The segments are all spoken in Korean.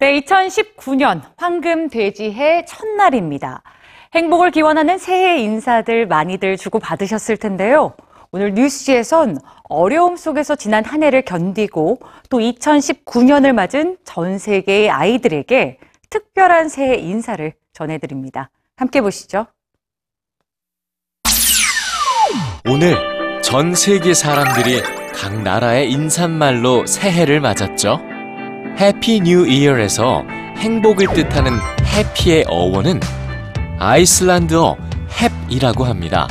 네, 2019년 황금 돼지해 첫날입니다. 행복을 기원하는 새해 인사들 많이들 주고 받으셨을 텐데요. 오늘 뉴스지에선 어려움 속에서 지난 한 해를 견디고 또 2019년을 맞은 전 세계의 아이들에게 특별한 새해 인사를 전해드립니다. 함께 보시죠. 오늘 전 세계 사람들이 각 나라의 인사말로 새해를 맞았죠. Happy New Year에서 행복을 뜻하는 happy의 어원은 아이슬란드어 happ이라고 합니다.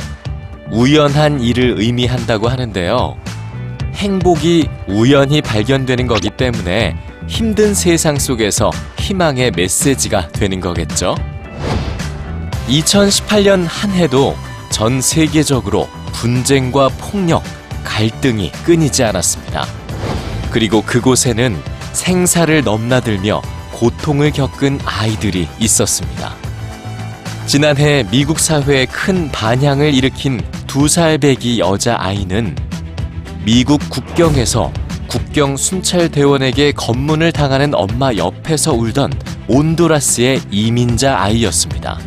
우연한 일을 의미한다고 하는데요. 행복이 우연히 발견되는 거기 때문에 힘든 세상 속에서 희망의 메시지가 되는 거겠죠. 2018년 한 해도 전 세계적으로 분쟁과 폭력, 갈등이 끊이지 않았습니다. 그리고 그곳에는 생사를 넘나들며 고통을 겪은 아이들이 있었습니다. 지난해 미국 사회에 큰 반향을 일으킨 두 살 배기 여자 아이는 미국 국경에서 국경 순찰대원에게 검문을 당하는 엄마 옆에서 울던 온두라스의 이민자 아이였습니다.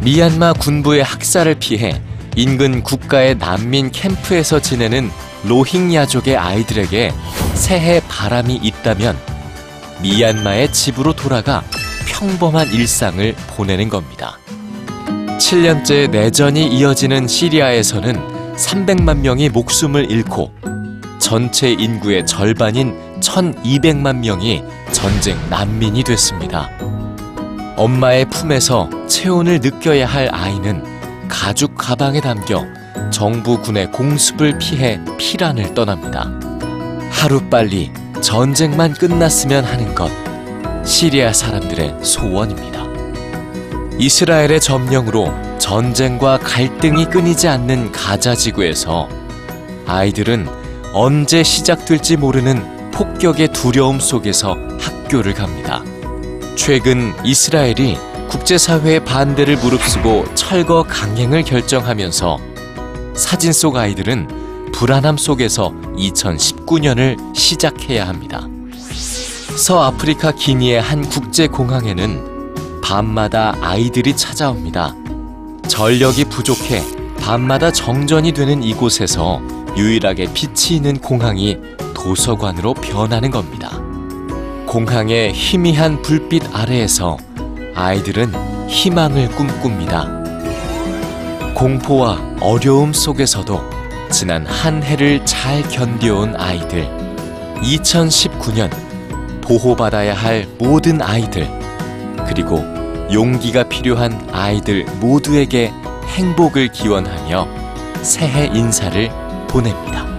미얀마 군부의 학살을 피해 인근 국가의 난민 캠프에서 지내는 로힝야족의 아이들에게 새해 바람이 있다면 미얀마의 집으로 돌아가 평범한 일상을 보내는 겁니다. 7년째 내전이 이어지는 시리아에서는 300만 명이 목숨을 잃고 전체 인구의 절반인 1200만 명이 전쟁 난민이 됐습니다. 엄마의 품에서 체온을 느껴야 할 아이는 가죽 가방에 담겨 정부 군의 공습을 피해 피란을 떠납니다. 하루빨리 전쟁만 끝났으면 하는 것, 시리아 사람들의 소원입니다. 이스라엘의 점령으로 전쟁과 갈등이 끊이지 않는 가자 지구에서 아이들은 언제 시작될지 모르는 폭격의 두려움 속에서 학교를 갑니다. 최근 이스라엘이 국제사회의 반대를 무릅쓰고 철거 강행을 결정하면서 사진 속 아이들은 불안함 속에서 2019년을 시작해야 합니다. 서아프리카 기니의 한 국제공항에는 밤마다 아이들이 찾아옵니다. 전력이 부족해 밤마다 정전이 되는 이곳에서 유일하게 빛이 있는 공항이 도서관으로 변하는 겁니다. 공항의 희미한 불빛 아래에서 아이들은 희망을 꿈꿉니다. 공포와 어려움 속에서도 지난 한 해를 잘 견뎌온 아이들. 2019년 보호받아야 할 모든 아이들, 그리고 용기가 필요한 아이들 모두에게 행복을 기원하며 새해 인사를 보냅니다.